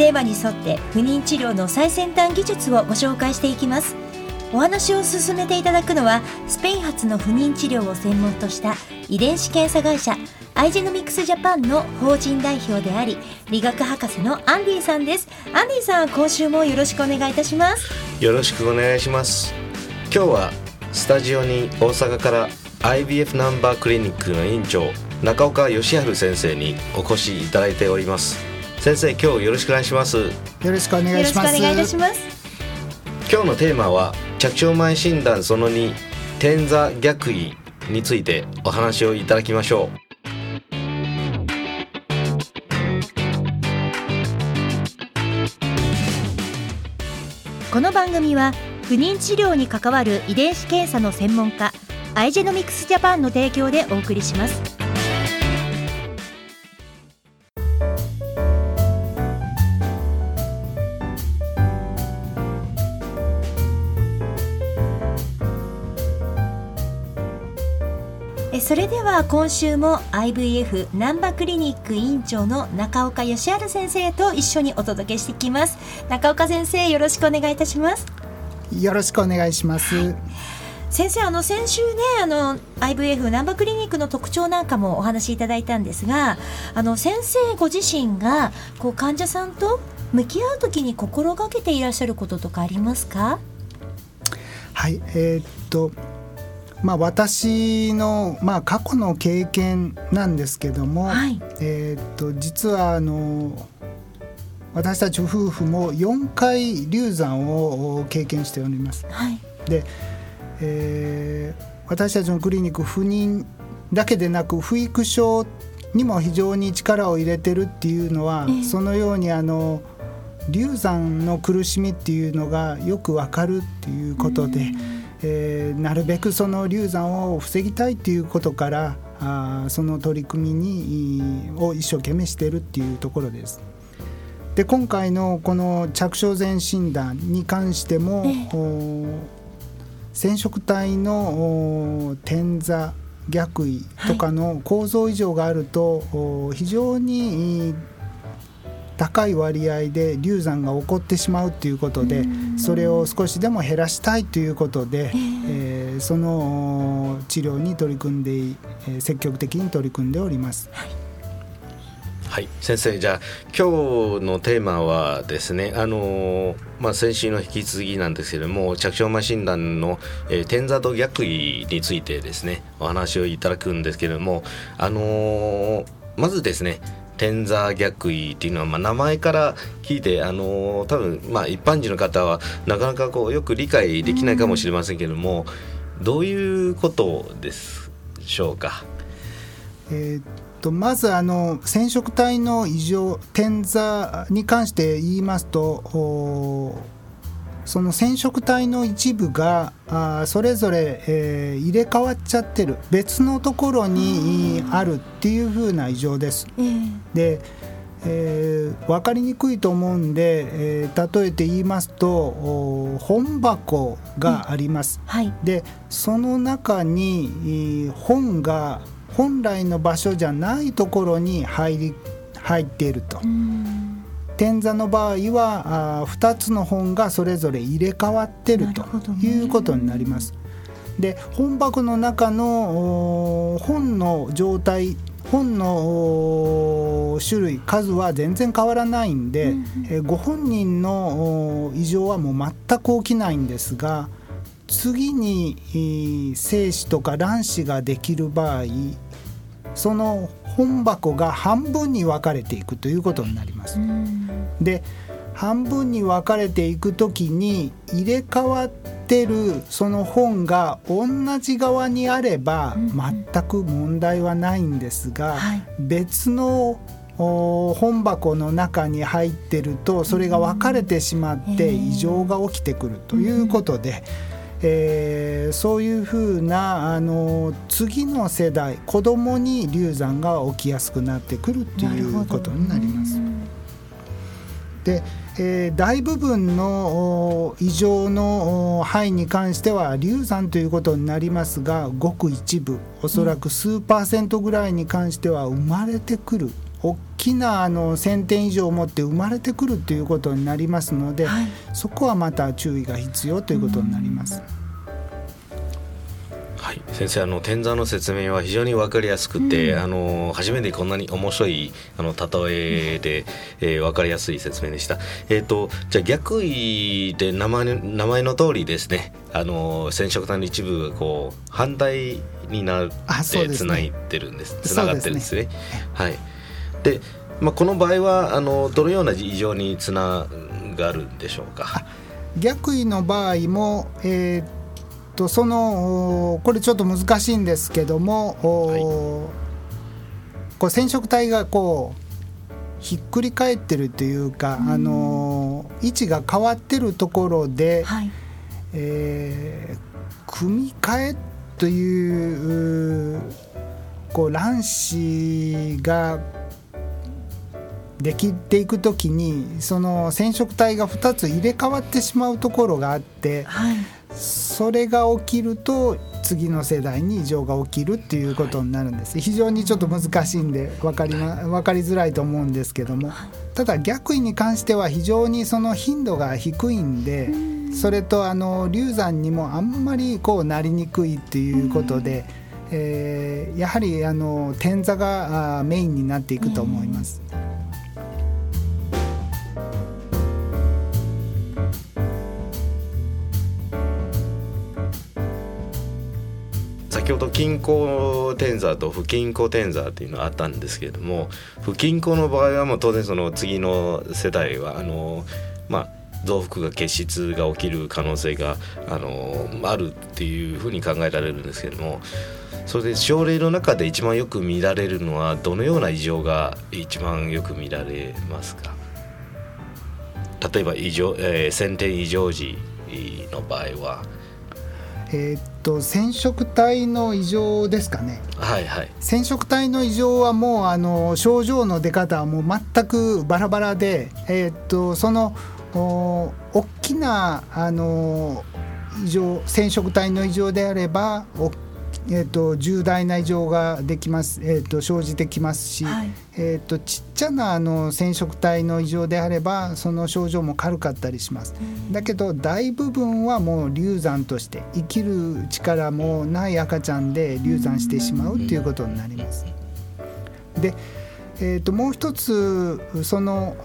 テーマに沿って不妊治療の最先端技術をご紹介していきます。お話を進めていただくのはスペイン発の不妊治療を専門とした遺伝子検査会社アイジェノミクスジャパンの法人代表であり理学博士のアンディさんです。アンディさん今週もよろしくお願いいたします。よろしくお願いします。今日はスタジオに大阪から IVF ナンバークリニックの院長中岡義治先生にお越しいただいております。先生今日よろしくお願いします。よろしくお願いしますお願いいたします。今日のテーマは着床前診断その2天座逆位についてお話をいただきましょう。この番組は不妊治療に関わる遺伝子検査の専門家アイジェノミクスジャパンの提供でお送りしますそれでは今週も IVF 難波クリニック院長の中岡義治先生と一緒にお届けしていきます。中岡先生よろしくお願いいたします。よろしくお願いします、はい。先生あの先週ねあの IVF 難波クリニックの特徴なんかもお話しいただいたんですがあの先生ご自身がこう患者さんと向き合う時に心がけていらっしゃることとかありますか？はい。えー、っとまあ、私の、まあ、過去の経験なんですけども、はい、えー、っと実はあの私たち夫婦も4回流産を経験しております。はい、でえー、私たちのクリニック不妊だけでなく不育症にも非常に力を入れてるっていうのは、えー、そのようにあの流産の苦しみっていうのがよくわかるっていうことで、えー、なるべくその流産を防ぎたいっていうことからあその取り組みにを一生懸命してるっていうところです。で今回のこの着床前診断に関しても、えー染色体の点座逆位とかの構造異常があると、非常に高い割合で流産が起こってしまうということでそれを少しでも減らしたいということで、えー、その治療に取り組んで、えー、積極的に取り組んでおります。はい。はい。先生じゃあ今日のテーマはですねあのまあ、先週の引き続きなんですけれども着床前診断の、えー、天座と逆位についてですねお話をいただくんですけれどもあのー、まずですね天座逆位っていうのは、まあ、名前から聞いて、あのー、多分、まあ、一般人の方はなかなかこうよく理解できないかもしれませんけれども、どういうことでしょうか？えーとまずあの染色体の異常点座に関して言いますとその染色体の一部があそれぞれ、えー、入れ替わっちゃってる別のところにあるっていうふうな異常です。でえー、分かりにくいと思うんで、えー、例えて言いますと本箱があります。うんはい、でその中に本が本来の場所じゃないところに入り入っていると。天座の場合はあ2つの本がそれぞれ入れ替わってるということになります。で本箱の中の本の状態本の種類数は全然変わらないんで、うん、えご本人の異常はもう全く起きないんですが次に精子とか卵子ができる場合その本箱が半分に分かれていくということになります。で半分に分かれていく時に入れ替わってるその本が同じ側にあれば全く問題はないんですが、別の本箱の中に入ってるとそれが分かれてしまって異常が起きてくるということで、えー、そういうふうなあの次の世代子供に流産が起きやすくなってくるということになります。でえー、大部分の異常の範囲に関しては流産ということになりますがごく一部おそらく数パーセントぐらいに関しては生まれてくる大きなあの1,000点以上を持って生まれてくるということになりますので、はい、そこはまた注意が必要ということになります。はい、先生あの天座の説明は非常に分かりやすくて、うん、あの初めてこんなに面白いあの例えで、えー、分かりやすい説明でした。えっ、ー、とじゃあ逆位で名前名前の通りですねあの染色体の一部がこう反対になってつないでるんですつな、がってるんですね。はい。で、まあこの場合はあのどのような異常につながるんでしょうか？逆位の場合もえーとそのこれちょっと難しいんですけども、はい、こう染色体がこうひっくり返ってるというか、うあの位置が変わってるところで、はい、えー、組み替えというこう卵子ができていく時にその染色体が2つ入れ替わってしまうところがあって、はいそれが起きると次の世代に異常が起きるっていうことになるんです、非常にちょっと難しいんで分かり,、ま、分かりづらいと思うんですけども。ただ逆位に関しては非常にその頻度が低いんでそれとあの流産にもあんまりこうなりにくいっていうことで、えー、やはりあの点座がメインになっていくと思います。均衡点座と不均衡点座っていうのがあったんですけれども不均衡の場合はもう当然その次の世代はあのまあ増幅が結質が起きる可能性があのあるっていうふうに考えられるんですけれどもそれで症例の中で一番よく見られるのはどのような異常が一番よく見られますか？例えば異常、えー、先天異常時の場合はえー、っと染色体の異常ですかね、はいはい、染色体の異常はもうあの症状の出方はもう全くバラバラで、えー、っとそのお大きなあの異常染色体の異常であれば大えーと、重大な異常ができます、えーと、生じてきますし、はい、えーと、ちっちゃなあの染色体の異常であればその症状も軽かったりします。だけど大部分はもう流産として生きる力もない赤ちゃんで流産してしまうっていうことになります。でえー、ともう一つその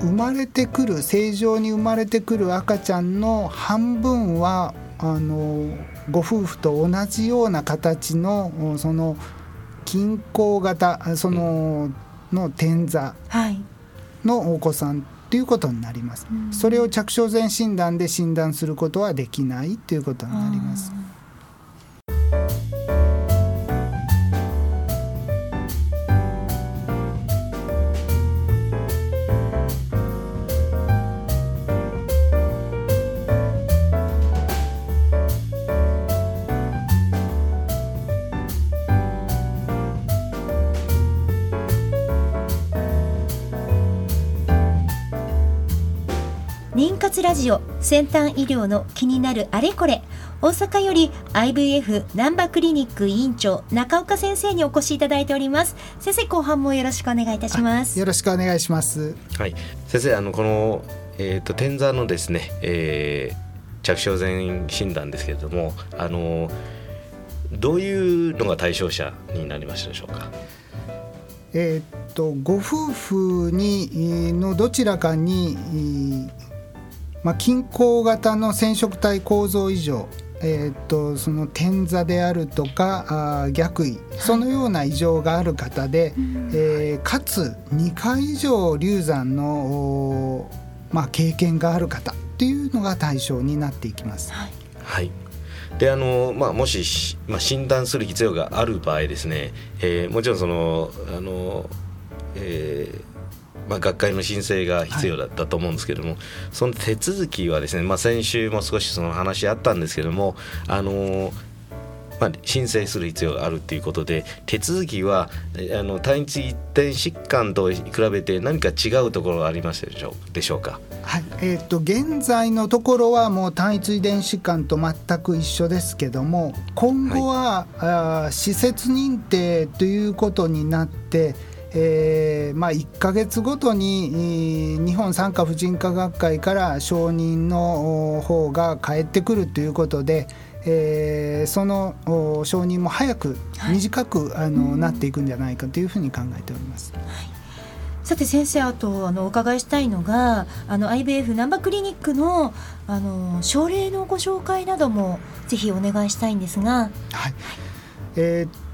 生まれてくる正常に生まれてくる赤ちゃんの半分はあのご夫婦と同じような形のその均衡型そのの点座のお子さんということになります、はい、それを着床前診断で診断することはできないということになります。ジオ先端医療の気になるあれこれ。大阪より IVF 難波クリニック委員長中岡先生にお越しいただいております。先生後半もよろしくお願いいたします。よろしくお願いします。はい。先生あのこのえっ、ー、と天座のですね、えー、着床前診断ですけれどもあのどういうのが対象者になりましたでしょうか？えっとご夫婦にのどちらかにまあ、均衡型の染色体構造異常えーと、その点座であるとかあ逆位、そのような異常がある方で、えー、かつ2回以上流産の、まあ、経験がある方っていうのが対象になっていきます。はい、はい。であのまあ、もし、まあ、診断する必要がある場合ですね、えー、もちろんそのあのえーまあ、学会の申請が必要だったと思うんですけども、はい、その手続きはですね、まあ、先週も少しその話あったんですけどもあのまあ、申請する必要があるということで手続きはあの単一一点疾患と比べて何か違うところがありますでしょうでしょうか？はい。えーと、現在のところはもう単一遺伝疾患と全く一緒ですけども今後は、はい、あ施設認定ということになって、えーまあ、1か月ごとに日本産科婦人科学会から承認の方が返ってくるということで。えー、その承認も早く短く、はい、あの、なっていくんじゃないかというふうに考えております。はいさて先生あとあのお伺いしたいのがあの IBF 難波クリニックのあの症例のご紹介などもぜひお願いしたいんですが。はい、えー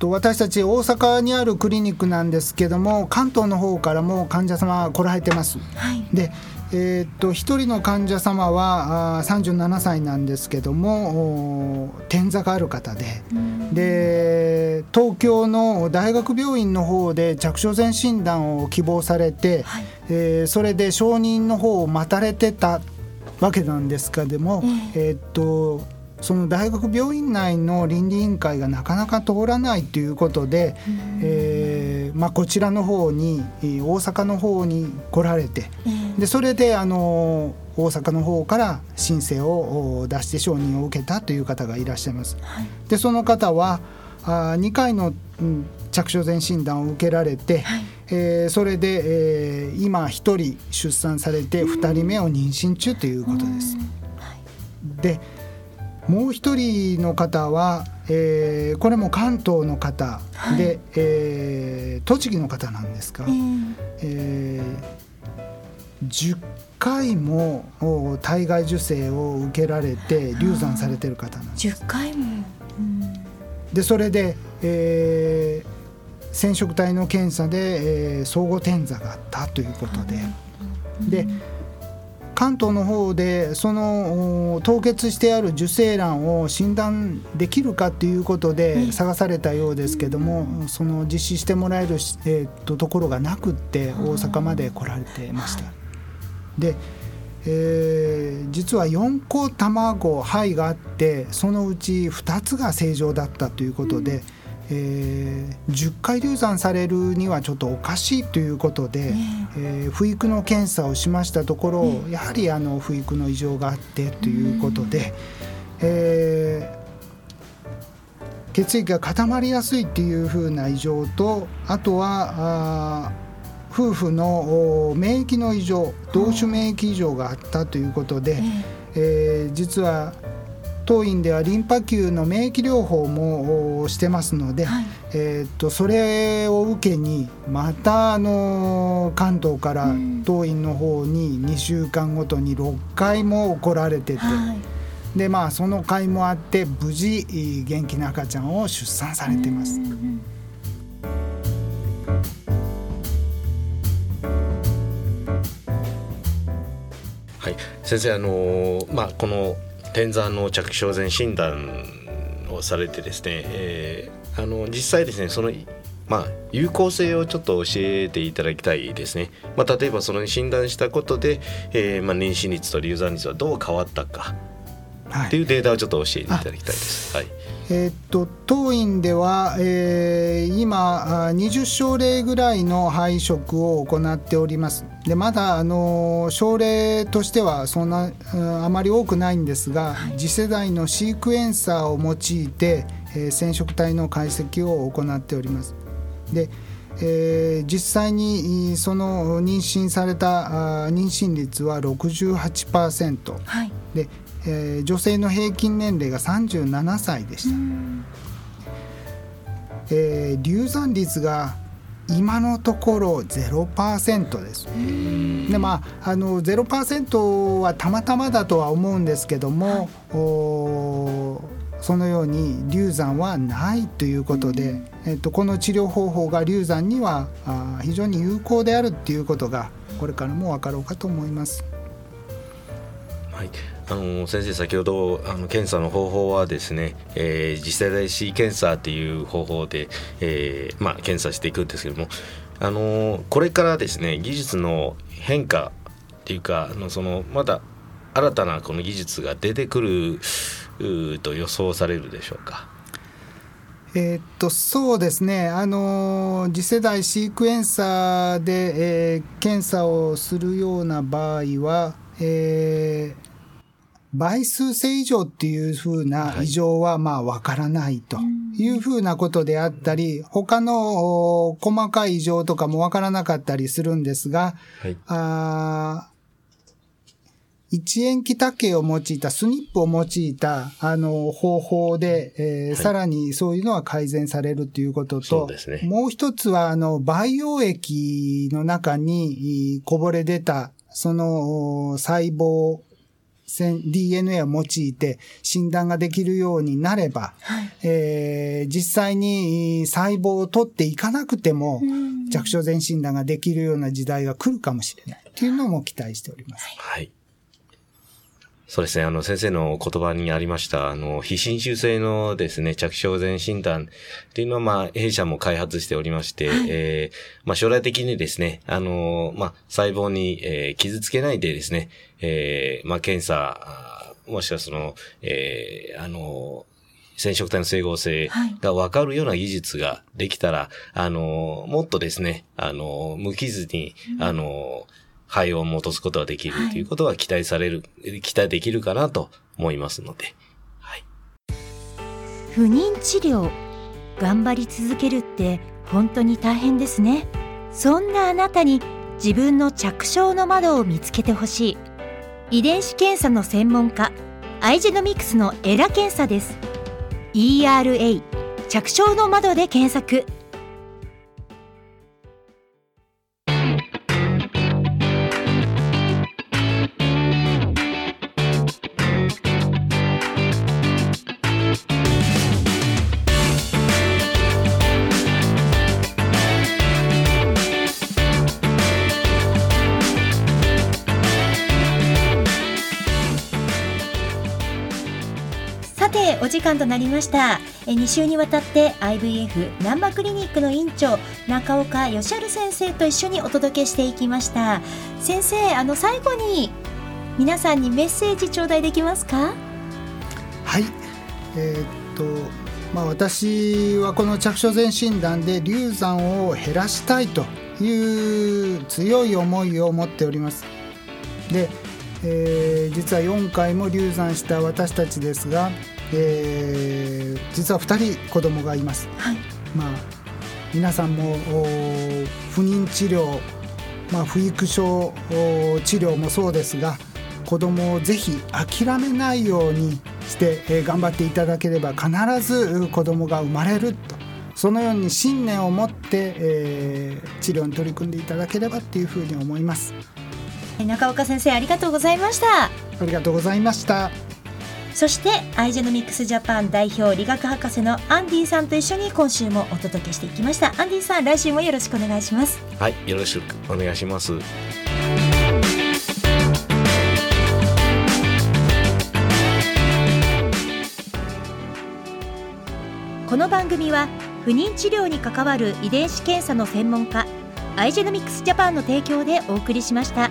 と私たち大阪にあるクリニックなんですけども関東の方からも患者様来られてます。はい、でえー、っと1人の患者様はあ37歳なんですけども点座がある方で。で東京の大学病院の方で着床前診断を希望されて、はい、えー、それで承認の方を待たれてたわけなんですけども、えー、っとその大学病院内の倫理委員会がなかなか通らないということで、えーまあ、こちらの方に大阪の方に来られて、でそれであの大阪の方から申請を出して承認を受けたという方がいらっしゃいます。はい、でその方はあ2回の、うん、着床前診断を受けられて、はい、えー、それで、えー、今1人出産されて2人目を妊娠中ということです。でもう一人の方は、えー、これも関東の方で、はい、えー、栃木の方なんですが、えーえー、10回も体外受精を受けられて流産されてる方なんです。10回も、うん、でそれで、えー、染色体の検査で、えー、相互転座があったということで、で関東の方でその凍結してある受精卵を診断できるかっていうことで探されたようですけども、その実施してもらえる、えー、とところがなくって大阪まで来られてました。でえー、実は4個卵胚があってそのうち2つが正常だったということで。えー、10回流産されるにはちょっとおかしいということで、え。ー、不育の検査をしましたところ、やはりあの不育の異常があってということで、えー、血液が固まりやすいっていうふうな異常とあとはあ夫婦の免疫の異常同種免疫異常があったということで、えー、実は当院ではリンパ球の免疫療法もしてますので、はい、えー、とそれを受けにまたあの関東から当院の方に2週間ごとに6回も来られてて。はいでまあその会もあって無事元気な赤ちゃんを出産されてます。はい、先生あのまあこの天山の着床前診断をされてですね、えー、あの実際ですねそのまあ、有効性をちょっと教えていただきたいですね。まあ、例えばその診断したことで、えー、まあ、妊娠率と流産率はどう変わったかっていうデータをちょっと教えていただきたいです。はい。えー、っと当院では、えー、今20症例ぐらいの配食を行っております。でまだあの症例としてはそんなあまり多くないんですが、はい、次世代のシークエンサーを用いて、えー、染色体の解析を行っております。でえー、実際にその妊娠された妊娠率は68%、はい、でえー、女性の平均年齢が37歳でした、えー、流産率が今のところ0%です。でまああの0%はたまたまだとは思うんですけども、はい、そのように流産はないということで、えっと、この治療方法が流産にはあ非常に有効であるっていうことがこれからも分かろうかと思います。はいあの先生先ほどあの検査の方法はですね、えー、次世代 C 検査っていう方法で、えーまあ、検査していくんですけどもあのこれからですね技術の変化っていうかあのそのまだ新たなこの技術が出てくると予想されるでしょうか？えー、っとそうですね、あの次世代シークエンサーで、えー、検査をするような場合は、えー、倍数正以上っていうふうな異常はまあわからないというふうなことであったり、他の細かい異常とかもわからなかったりするんですが、はい、あ一円気多形を用いた、スニップを用いた、あの、方法で、えーはい、さらにそういうのは改善されるということと、ね、もう一つは、あの、培養液の中にこぼれ出た、その細胞 DNA を用いて診断ができるようになれば、はい、えー、実際に細胞を取っていかなくても弱小前診断ができるような時代が来るかもしれないというのも期待しております。はいそうですね。あの、先生の言葉にありました、あの、非侵襲性のですね、着床前診断っていうのは、まあ、弊社も開発しておりまして、はい、えー、まあ、将来的にですね、あの、まあ、細胞に、えー、傷つけないでですね、えー、まあ、検査、もしくはその、えー、あの、染色体の整合性がわかるような技術ができたら、はい、あの、もっとですね、あの、無傷に、あの、肺を戻すことができるということが期待される、はい、期待できるかなと思いますので。はい、不妊治療、頑張り続けるって本当に大変ですね。そんなあなたに自分の着床の窓を見つけてほしい。遺伝子検査の専門家、アイジェノミクスのエラ検査です。ERA 着床の窓で検索。時間となりました。え2週にわたって IVF 難波クリニックの院長中岡義治先生と一緒にお届けしていきました。先生あの最後に皆さんにメッセージ頂戴できますか？はい。えー、っとまあ私はこの着床前診断で流産を減らしたいという強い思いを持っております。でえー、実は4回も流産した私たちですがえー、実は2人子供がいます、はい、まあ皆さんも不妊治療、まあ、不育症治療もそうですが子供をぜひ諦めないようにして、えー、頑張っていただければ必ず子供が生まれると。そのように信念を持って、えー、治療に取り組んでいただければっていうふうに思います。中岡先生ありがとうございました。ありがとうございましたそしてアイジェノミクスジャパン代表理学博士のアンディさんと一緒に今週もお届けしていきました。アンディさん来週もよろしくお願いします。はいよろしくお願いします。この番組は不妊治療に関わる遺伝子検査の専門家アイジェノミクスジャパンの提供でお送りしました。